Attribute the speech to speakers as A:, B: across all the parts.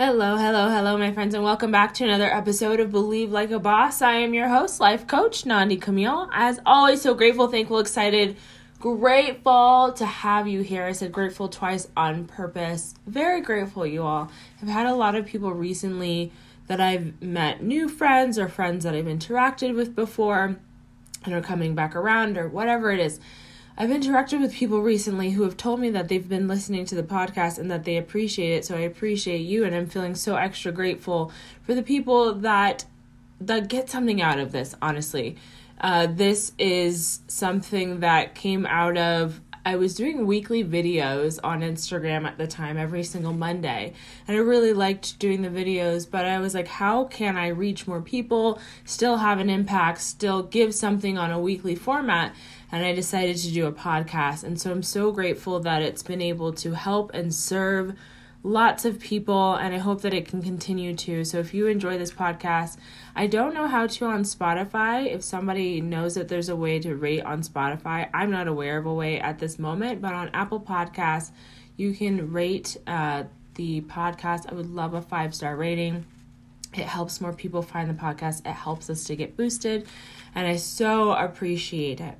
A: Hello, hello, hello, my friends, and welcome back to another episode of Believe Like a Boss. I am your host, life coach Nandi Camille. As always, so grateful, thankful, excited, grateful to have you here. I said grateful twice on purpose. Very grateful, you all. I've had a lot of people recently that I've met new friends or friends that I've interacted with before and are coming back around or whatever it is I've interacted with people recently who have told me that they've been listening to the podcast and that they appreciate it. So I appreciate you and I'm feeling so extra grateful for the people that that get something out of this, honestly. Uh, this is something that came out of I was doing weekly videos on Instagram at the time every single Monday. And I really liked doing the videos, but I was like, how can I reach more people, still have an impact, still give something on a weekly format? And I decided to do a podcast. And so I'm so grateful that it's been able to help and serve lots of people and I hope that it can continue to. So if you enjoy this podcast, I don't know how to on Spotify. If somebody knows that there's a way to rate on Spotify, I'm not aware of a way at this moment, but on Apple Podcasts, you can rate uh, the podcast. I would love a five star rating. It helps more people find the podcast. It helps us to get boosted, and I so appreciate it.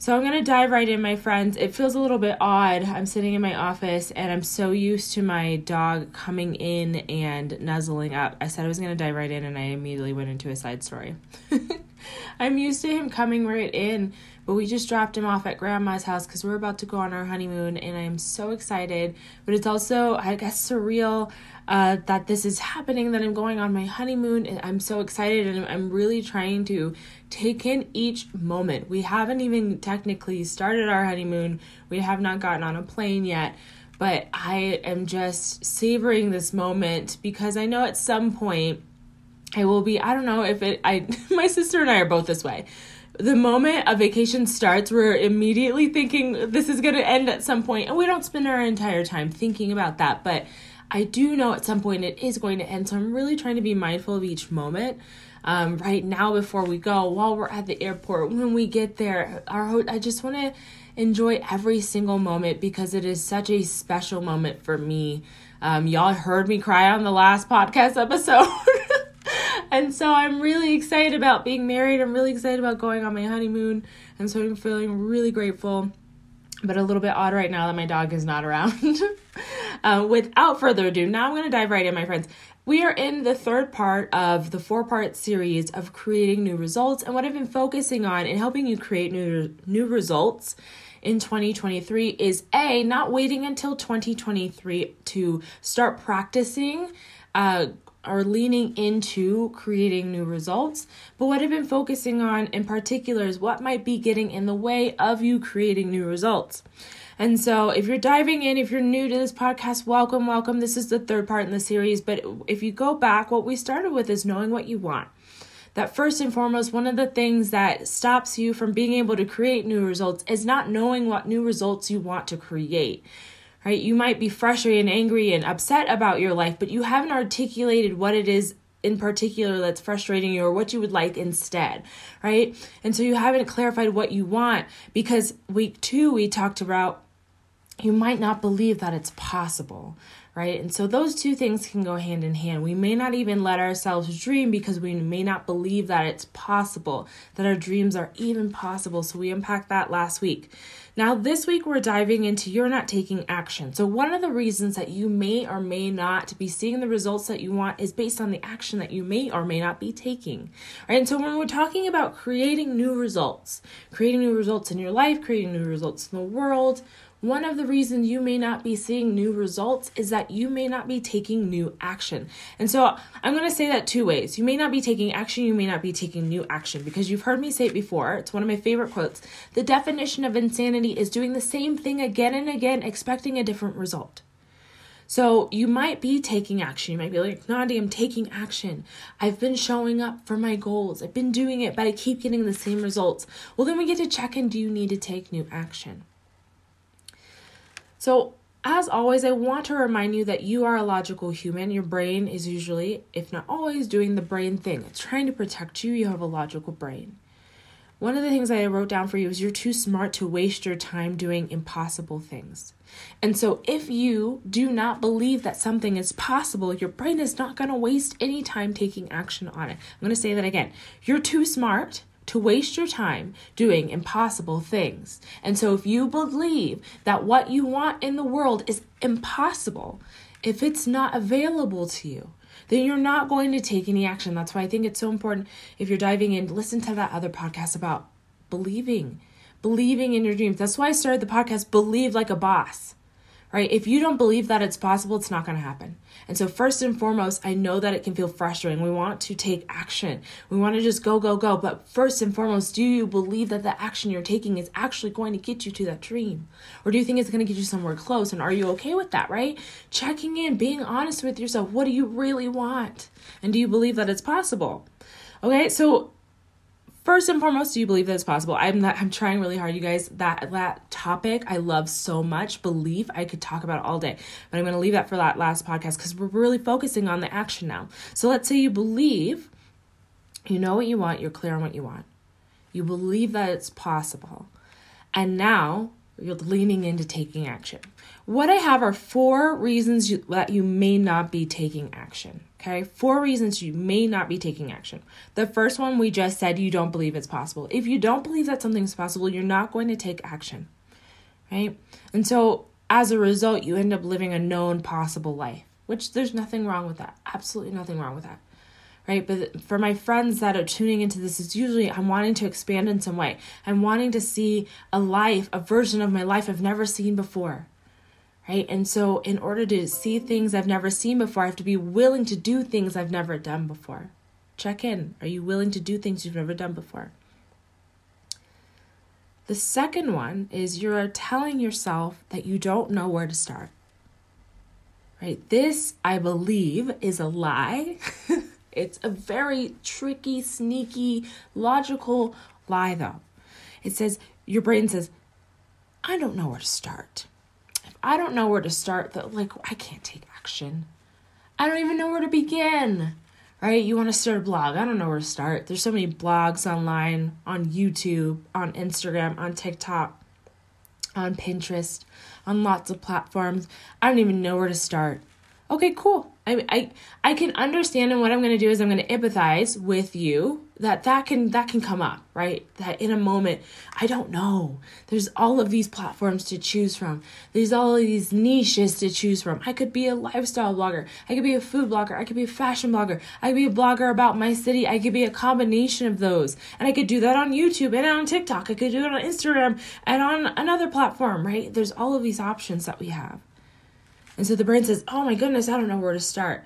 A: So I'm going to dive right in, my friends. It feels a little bit odd. I'm sitting in my office and I'm so used to my dog coming in and nuzzling up. I said I was going to dive right in and I immediately went into a side story. I'm used to him coming right in, but we just dropped him off at grandma's house because we're about to go on our honeymoon and I'm so excited. But it's also, I guess, surreal uh, that this is happening, that I'm going on my honeymoon. And I'm so excited and I'm really trying to take in each moment. We haven't even technically started our honeymoon, we have not gotten on a plane yet. But I am just savoring this moment because I know at some point I will be, I don't know if it, I, my sister and I are both this way the moment a vacation starts, we're immediately thinking this is going to end at some point, and we don't spend our entire time thinking about that. But I do know at some point it is going to end. So I'm really trying to be mindful of each moment. Um, right now, before we go, while we're at the airport, when we get there, our I just want to enjoy every single moment because it is such a special moment for me. Um, y'all heard me cry on the last podcast episode. and so I'm really excited about being married. I'm really excited about going on my honeymoon. And so I'm feeling really grateful, but a little bit odd right now that my dog is not around. Uh, without further ado, now I'm going to dive right in, my friends. We are in the third part of the four part series of creating new results. And what I've been focusing on in helping you create new, new results in 2023 is A, not waiting until 2023 to start practicing. Uh, or leaning into creating new results. But what I've been focusing on in particular is what might be getting in the way of you creating new results. And so, if you're diving in, if you're new to this podcast, welcome, welcome. This is the third part in the series. But if you go back, what we started with is knowing what you want. That first and foremost, one of the things that stops you from being able to create new results is not knowing what new results you want to create. Right? You might be frustrated and angry and upset about your life, but you haven't articulated what it is in particular that's frustrating you or what you would like instead, right? And so you haven't clarified what you want because week two, we talked about you might not believe that it's possible, right? And so those two things can go hand in hand. We may not even let ourselves dream because we may not believe that it's possible, that our dreams are even possible. So we unpacked that last week. Now, this week we're diving into you're not taking action. So, one of the reasons that you may or may not be seeing the results that you want is based on the action that you may or may not be taking. Right? And so, when we're talking about creating new results, creating new results in your life, creating new results in the world, one of the reasons you may not be seeing new results is that you may not be taking new action. And so I'm going to say that two ways. You may not be taking action, you may not be taking new action because you've heard me say it before. It's one of my favorite quotes. The definition of insanity is doing the same thing again and again, expecting a different result. So you might be taking action. You might be like, Nandi, I'm taking action. I've been showing up for my goals. I've been doing it, but I keep getting the same results. Well, then we get to check in do you need to take new action? So, as always, I want to remind you that you are a logical human. Your brain is usually, if not always, doing the brain thing. It's trying to protect you. You have a logical brain. one of the things I wrote down for you is you're too smart to waste your time doing impossible things. And so, if you do not believe that something is possible, your brain is not going to waste any time taking action on it. I'm going to say that again. You're too smart to waste your time doing impossible things. And so, if you believe that what you want in the world is impossible, if it's not available to you, then you're not going to take any action. That's why I think it's so important if you're diving in, listen to that other podcast about believing, believing in your dreams. That's why I started the podcast, Believe Like a Boss right? If you don't believe that it's possible, it's not going to happen. And so, first and foremost, I know that it can feel frustrating. We want to take action, we want to just go, go, go. But first and foremost, do you believe that the action you're taking is actually going to get you to that dream? Or do you think it's going to get you somewhere close? And are you okay with that, right? Checking in, being honest with yourself. What do you really want? And do you believe that it's possible? Okay, so first and foremost, do you believe that it's possible? I'm not, I'm trying really hard, you guys. That that topic I love so much. Belief I could talk about all day, but I'm going to leave that for that last podcast because we're really focusing on the action now. So let's say you believe, you know what you want, you're clear on what you want, you believe that it's possible, and now you're leaning into taking action. What I have are four reasons you, that you may not be taking action. Okay, four reasons you may not be taking action. The first one we just said you don't believe it's possible. If you don't believe that something's possible, you're not going to take action, right? And so as a result, you end up living a known possible life, which there's nothing wrong with that. Absolutely nothing wrong with that, right? But for my friends that are tuning into this, it's usually I'm wanting to expand in some way. I'm wanting to see a life, a version of my life I've never seen before right? And so, in order to see things I've never seen before, I have to be willing to do things I've never done before. Check in. Are you willing to do things you've never done before? The second one is you're telling yourself that you don't know where to start. Right? This, I believe, is a lie. it's a very tricky, sneaky, logical lie, though. It says, your brain says, I don't know where to start. I don't know where to start that like I can't take action. I don't even know where to begin. Right? You want to start a blog. I don't know where to start. There's so many blogs online, on YouTube, on Instagram, on TikTok, on Pinterest, on lots of platforms. I don't even know where to start. Okay, cool. I I I can understand and what I'm going to do is I'm going to empathize with you that that can that can come up right? That in a moment i don't know. There's all of these platforms to choose from. There's all of these niches to choose from. I could be a lifestyle blogger. I could be a food blogger. I could be a fashion blogger. I could be a blogger about my city. I could be a combination of those. And i could do that on youtube and on tiktok. I could do it on instagram and on another platform right? There's all of these options that we have and so the brain says oh my goodness i don't know where to start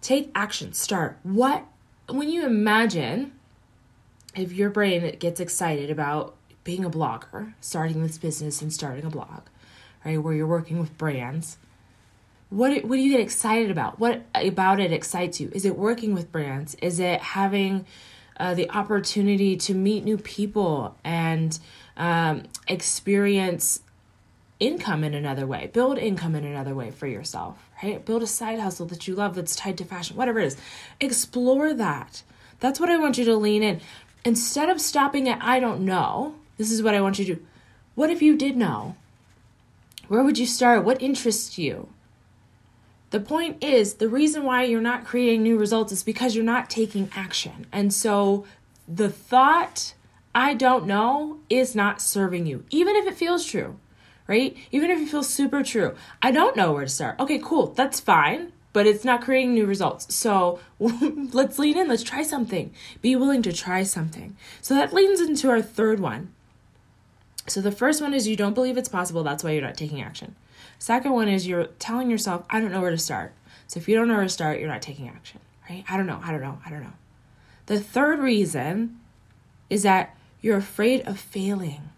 A: take action start what when you imagine if your brain gets excited about being a blogger, starting this business and starting a blog, right, where you're working with brands, what what do you get excited about? What about it excites you? Is it working with brands? Is it having uh, the opportunity to meet new people and um, experience income in another way, build income in another way for yourself, right? Build a side hustle that you love that's tied to fashion, whatever it is. Explore that. That's what I want you to lean in. Instead of stopping at, I don't know, this is what I want you to do. What if you did know? Where would you start? What interests you? The point is, the reason why you're not creating new results is because you're not taking action. And so the thought, I don't know, is not serving you, even if it feels true right? Even if you feel super true, I don't know where to start. Okay, cool, that's fine, but it's not creating new results. So let's lean in, let's try something. Be willing to try something. So that leans into our third one. So the first one is you don't believe it's possible, that's why you're not taking action. Second one is you're telling yourself, I don't know where to start. So if you don't know where to start, you're not taking action, right? I don't know, I don't know, I don't know. The third reason is that you're afraid of failing.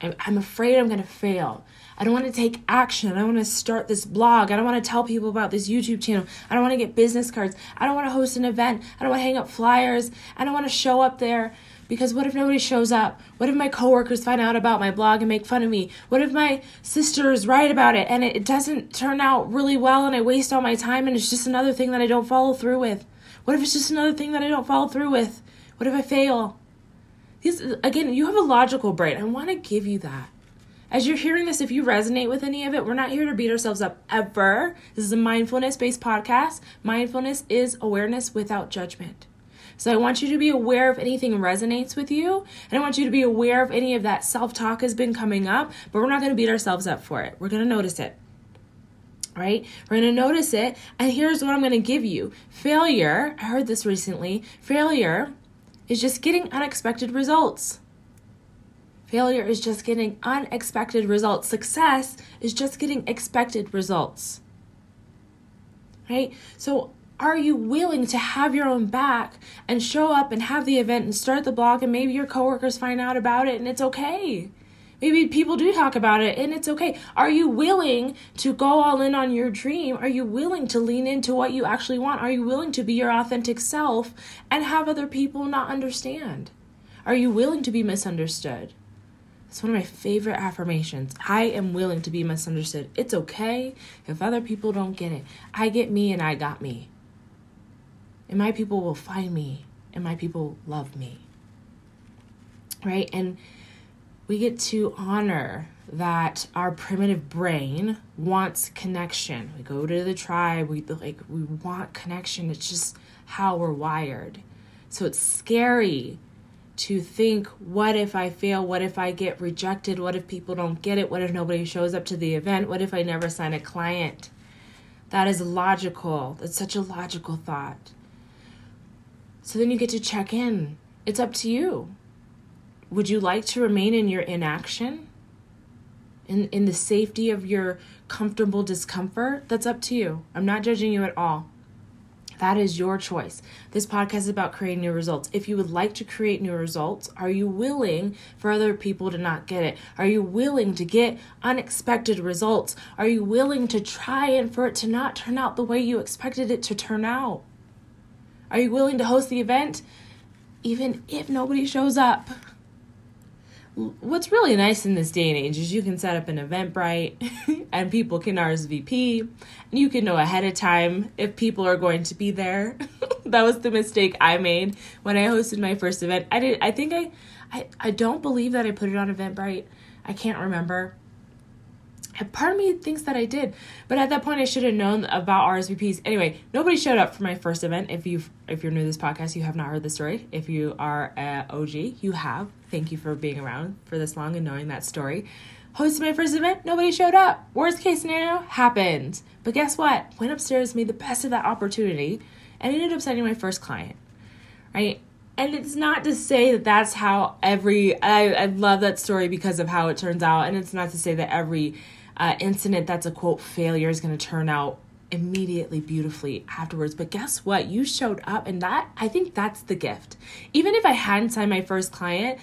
A: I'm afraid I'm going to fail. I don't want to take action. I don't want to start this blog. I don't want to tell people about this YouTube channel. I don't want to get business cards. I don't want to host an event. I don't want to hang up flyers. I don't want to show up there because what if nobody shows up? What if my coworkers find out about my blog and make fun of me? What if my sisters write about it and it doesn't turn out really well and I waste all my time and it's just another thing that I don't follow through with? What if it's just another thing that I don't follow through with? What if I fail? These again, you have a logical brain. I want to give you that. As you're hearing this, if you resonate with any of it, we're not here to beat ourselves up ever. This is a mindfulness based podcast. Mindfulness is awareness without judgment. So I want you to be aware if anything resonates with you, and I want you to be aware if any of that self talk has been coming up, but we're not going to beat ourselves up for it. We're going to notice it. Right? We're going to notice it, and here's what I'm going to give you failure. I heard this recently. Failure is just getting unexpected results. Failure is just getting unexpected results. Success is just getting expected results. Right? So, are you willing to have your own back and show up and have the event and start the blog and maybe your coworkers find out about it and it's okay? Maybe people do talk about it and it's okay. Are you willing to go all in on your dream? Are you willing to lean into what you actually want? Are you willing to be your authentic self and have other people not understand? Are you willing to be misunderstood? It's one of my favorite affirmations. I am willing to be misunderstood. It's okay if other people don't get it. I get me and I got me. And my people will find me and my people love me. Right? And we get to honor that our primitive brain wants connection. We go to the tribe, we like we want connection. It's just how we're wired. So it's scary to think, what if I fail? What if I get rejected? What if people don't get it? What if nobody shows up to the event? What if I never sign a client? That is logical. That's such a logical thought. So then you get to check in. It's up to you. Would you like to remain in your inaction? In, in the safety of your comfortable discomfort? That's up to you. I'm not judging you at all. That is your choice. This podcast is about creating new results. If you would like to create new results, are you willing for other people to not get it? Are you willing to get unexpected results? Are you willing to try and for it to not turn out the way you expected it to turn out? Are you willing to host the event even if nobody shows up? What's really nice in this day and age is you can set up an Eventbrite and people can RSVP and you can know ahead of time if people are going to be there. that was the mistake I made when I hosted my first event. I did I think I I, I don't believe that I put it on Eventbrite. I can't remember part of me thinks that I did, but at that point I should have known about RSVPs. Anyway, nobody showed up for my first event. If you if you're new to this podcast, you have not heard the story. If you are a OG, you have. Thank you for being around for this long and knowing that story. Hosted my first event, nobody showed up. Worst case scenario happened, but guess what? Went upstairs, made the best of that opportunity, and ended up signing my first client. Right. And it's not to say that that's how every I, I love that story because of how it turns out and it's not to say that every uh, incident that's a quote failure is going to turn out immediately beautifully afterwards. But guess what? You showed up, and that I think that's the gift. Even if I hadn't signed my first client,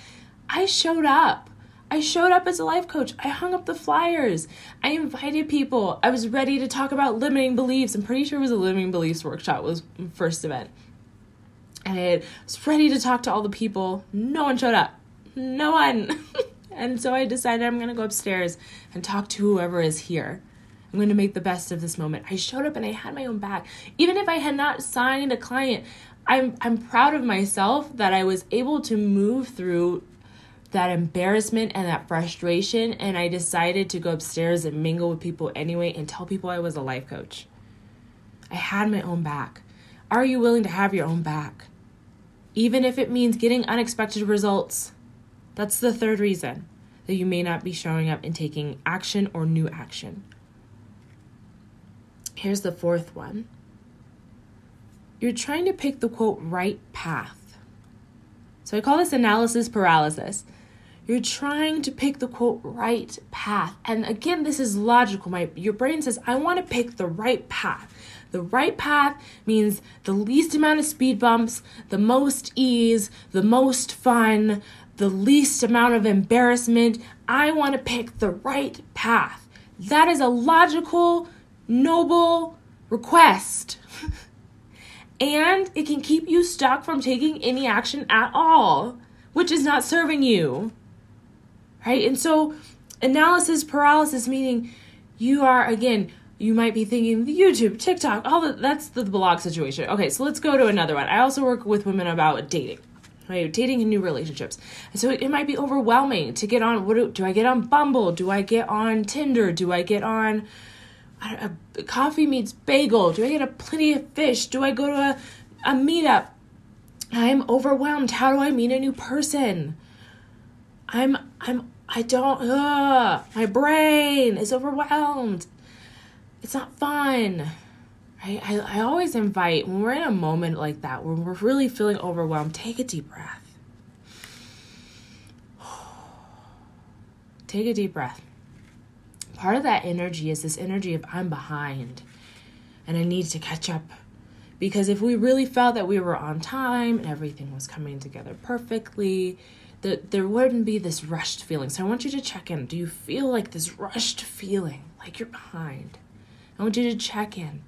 A: I showed up. I showed up as a life coach. I hung up the flyers. I invited people. I was ready to talk about limiting beliefs. I'm pretty sure it was a limiting beliefs workshop was first event. And I was ready to talk to all the people. No one showed up. No one. And so I decided I'm going to go upstairs and talk to whoever is here. I'm going to make the best of this moment. I showed up and I had my own back. Even if I had not signed a client, I'm I'm proud of myself that I was able to move through that embarrassment and that frustration and I decided to go upstairs and mingle with people anyway and tell people I was a life coach. I had my own back. Are you willing to have your own back? Even if it means getting unexpected results. That's the third reason that you may not be showing up and taking action or new action. Here's the fourth one you're trying to pick the quote right path. So I call this analysis paralysis. You're trying to pick the quote right path. And again, this is logical. My your brain says, I want to pick the right path. The right path means the least amount of speed bumps, the most ease, the most fun, the least amount of embarrassment. I want to pick the right path. That is a logical, noble request. and it can keep you stuck from taking any action at all, which is not serving you. Right? And so, analysis paralysis meaning you are, again, you might be thinking YouTube, TikTok, all the that's the blog situation. Okay, so let's go to another one. I also work with women about dating right? Dating and new relationships. So it, it might be overwhelming to get on. What do, do I get on Bumble? Do I get on Tinder? Do I get on a, a uh, coffee meets bagel? Do I get a plenty of fish? Do I go to a, a meetup? I'm overwhelmed. How do I meet a new person? I'm I'm I don't ugh, my brain is overwhelmed. It's not fun. I, I, I always invite when we're in a moment like that, when we're really feeling overwhelmed, take a deep breath. Take a deep breath. Part of that energy is this energy of I'm behind and I need to catch up. Because if we really felt that we were on time and everything was coming together perfectly, that there wouldn't be this rushed feeling. So I want you to check in. Do you feel like this rushed feeling, like you're behind? I want you to check in.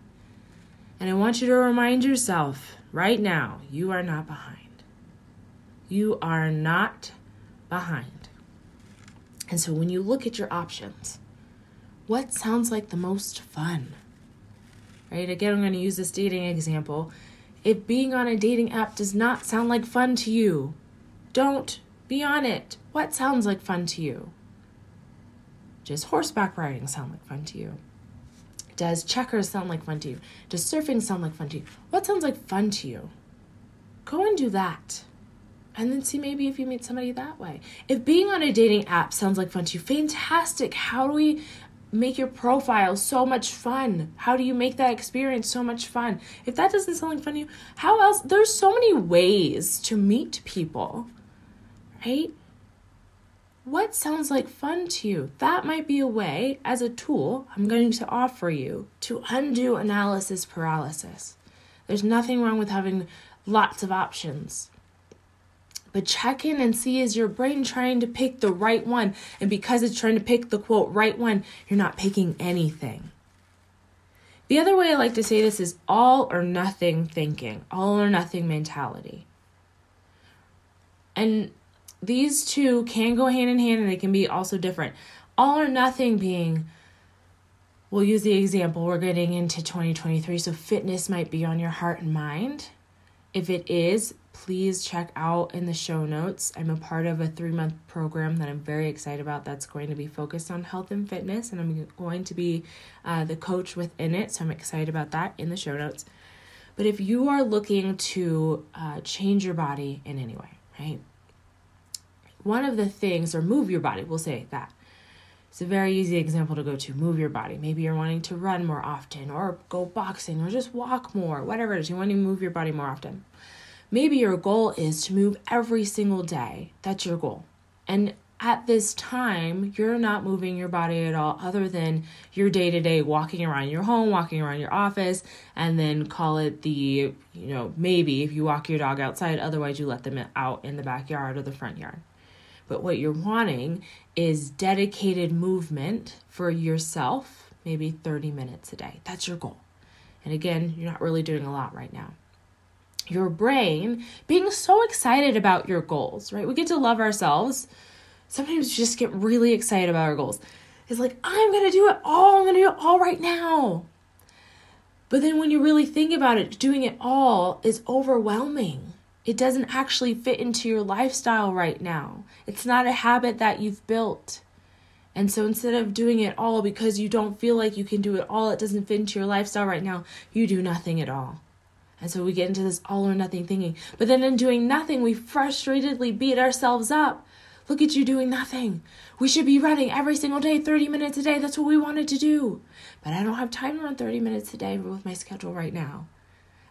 A: And I want you to remind yourself right now you are not behind. You are not behind. And so when you look at your options, what sounds like the most fun? Right? Again, I'm going to use this dating example. If being on a dating app does not sound like fun to you, don't be on it. What sounds like fun to you? Does horseback riding sound like fun to you? Does checkers sound like fun to you? Does surfing sound like fun to you? What sounds like fun to you? Go and do that. And then see maybe if you meet somebody that way. If being on a dating app sounds like fun to you, fantastic. How do we make your profile so much fun? How do you make that experience so much fun? If that doesn't sound like fun to you, how else? There's so many ways to meet people, right? What sounds like fun to you? That might be a way, as a tool, I'm going to offer you to undo analysis paralysis. There's nothing wrong with having lots of options. But check in and see is your brain trying to pick the right one? And because it's trying to pick the quote right one, you're not picking anything. The other way I like to say this is all or nothing thinking, all or nothing mentality. And these two can go hand in hand and they can be also different. All or nothing being, we'll use the example, we're getting into 2023, so fitness might be on your heart and mind. If it is, please check out in the show notes. I'm a part of a three month program that I'm very excited about that's going to be focused on health and fitness, and I'm going to be uh, the coach within it. So I'm excited about that in the show notes. But if you are looking to uh, change your body in any way, right? one of the things, or move your body, we'll say that. It's a very easy example to go to. Move your body. Maybe you're wanting to run more often, or go boxing, or just walk more, whatever it is. You want to move your body more often. Maybe your goal is to move every single day. That's your goal. And at this time, you're not moving your body at all, other than your day to day walking around your home, walking around your office, and then call it the, you know, maybe if you walk your dog outside, otherwise, you let them out in the backyard or the front yard. But what you're wanting is dedicated movement for yourself, maybe 30 minutes a day. That's your goal. And again, you're not really doing a lot right now. Your brain being so excited about your goals, right? We get to love ourselves. Sometimes just get really excited about our goals. It's like, I'm going to do it all. I'm going to do it all right now. But then when you really think about it, doing it all is overwhelming it doesn't actually fit into your lifestyle right now. It's not a habit that you've built. And so instead of doing it all because you don't feel like you can do it all, it doesn't fit into your lifestyle right now, you do nothing at all. And so we get into this all or nothing thinking. But then in doing nothing, we frustratedly beat ourselves up. Look at you doing nothing. We should be running every single day, 30 minutes a day. That's what we wanted to do. But I don't have time to run 30 minutes a day with my schedule right now.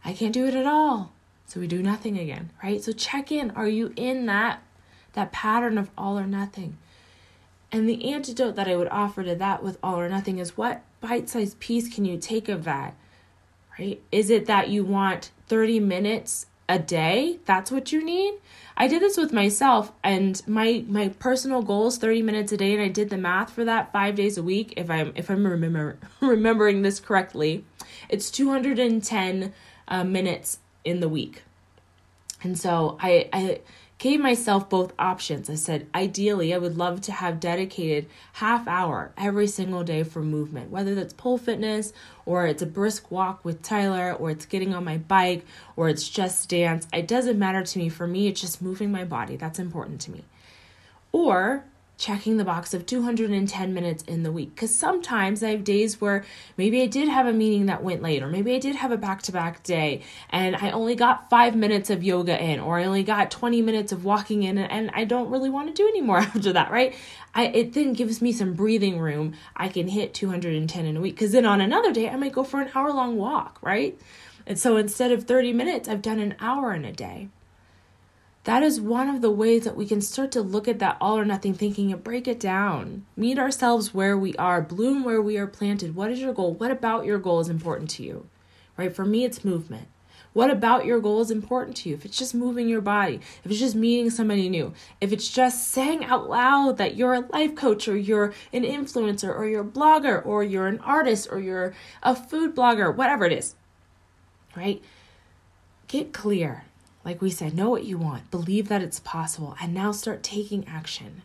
A: I can't do it at all. So we do nothing again, right? So check in. Are you in that that pattern of all or nothing? And the antidote that I would offer to that with all or nothing is what bite-sized piece can you take of that? Right? Is it that you want 30 minutes a day? That's what you need? I did this with myself and my my personal goal is 30 minutes a day and I did the math for that 5 days a week if I'm if I'm remember remembering this correctly. It's 210 uh, minutes in the week. And so I, I gave myself both options. I said, ideally, I would love to have dedicated half hour every single day for movement, whether that's pole fitness or it's a brisk walk with Tyler or it's getting on my bike or it's just dance. It doesn't matter to me. For me, it's just moving my body. That's important to me. Or checking the box of 210 minutes in the week because sometimes I have days where maybe I did have a meeting that went late or maybe I did have a back to back day and I only got five minutes of yoga in or I only got 20 minutes of walking in and I don't really want to do anymore after that, right? I, it then gives me some breathing room. I can hit 210 in a week because then on another day I might go for an hour long walk, right? And so instead of 30 minutes, I've done an hour in a day that is one of the ways that we can start to look at that all or nothing thinking and break it down. Meet ourselves where we are, bloom where we are planted. What is your goal? What about your goal is important to you? Right? For me, it's movement. What about your goal is important to you? If it's just moving your body, if it's just meeting somebody new, if it's just saying out loud that you're a life coach or you're an influencer or you're a blogger or you're an artist or you're a food blogger, whatever it is, right? Get clear like we said, know what you want, believe that it's possible, and now start taking action.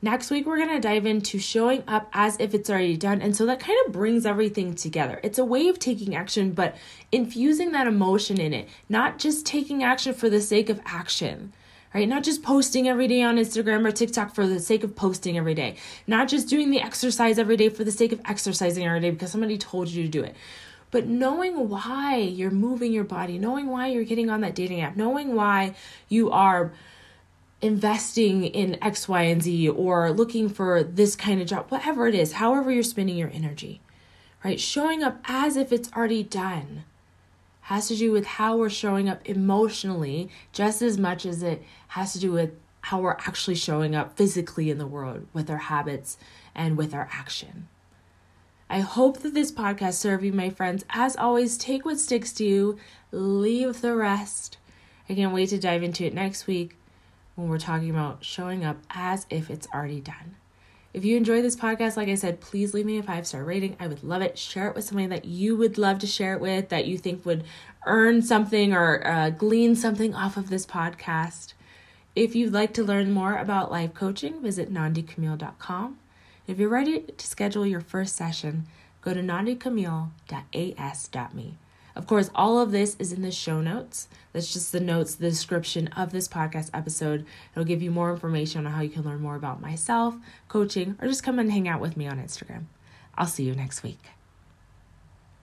A: Next week, we're going to dive into showing up as if it's already done. And so that kind of brings everything together. It's a way of taking action, but infusing that emotion in it, not just taking action for the sake of action, right? Not just posting every day on Instagram or TikTok for the sake of posting every day, not just doing the exercise every day for the sake of exercising every day because somebody told you to do it, but knowing why you're moving your body, knowing why you're getting on that dating app, knowing why you are investing in X, Y, and Z or looking for this kind of job, whatever it is, however you're spending your energy, right? Showing up as if it's already done has to do with how we're showing up emotionally just as much as it has to do with how we're actually showing up physically in the world with our habits and with our action. I hope that this podcast served you, my friends. As always, take what sticks to you, leave the rest. I can't wait to dive into it next week when we're talking about showing up as if it's already done. If you enjoy this podcast, like I said, please leave me a five star rating. I would love it. Share it with somebody that you would love to share it with, that you think would earn something or uh, glean something off of this podcast. If you'd like to learn more about life coaching, visit nandicamille.com. If you're ready to schedule your first session, go to nandicamille.as.me. Of course, all of this is in the show notes. That's just the notes, the description of this podcast episode. It'll give you more information on how you can learn more about myself, coaching, or just come and hang out with me on Instagram. I'll see you next week.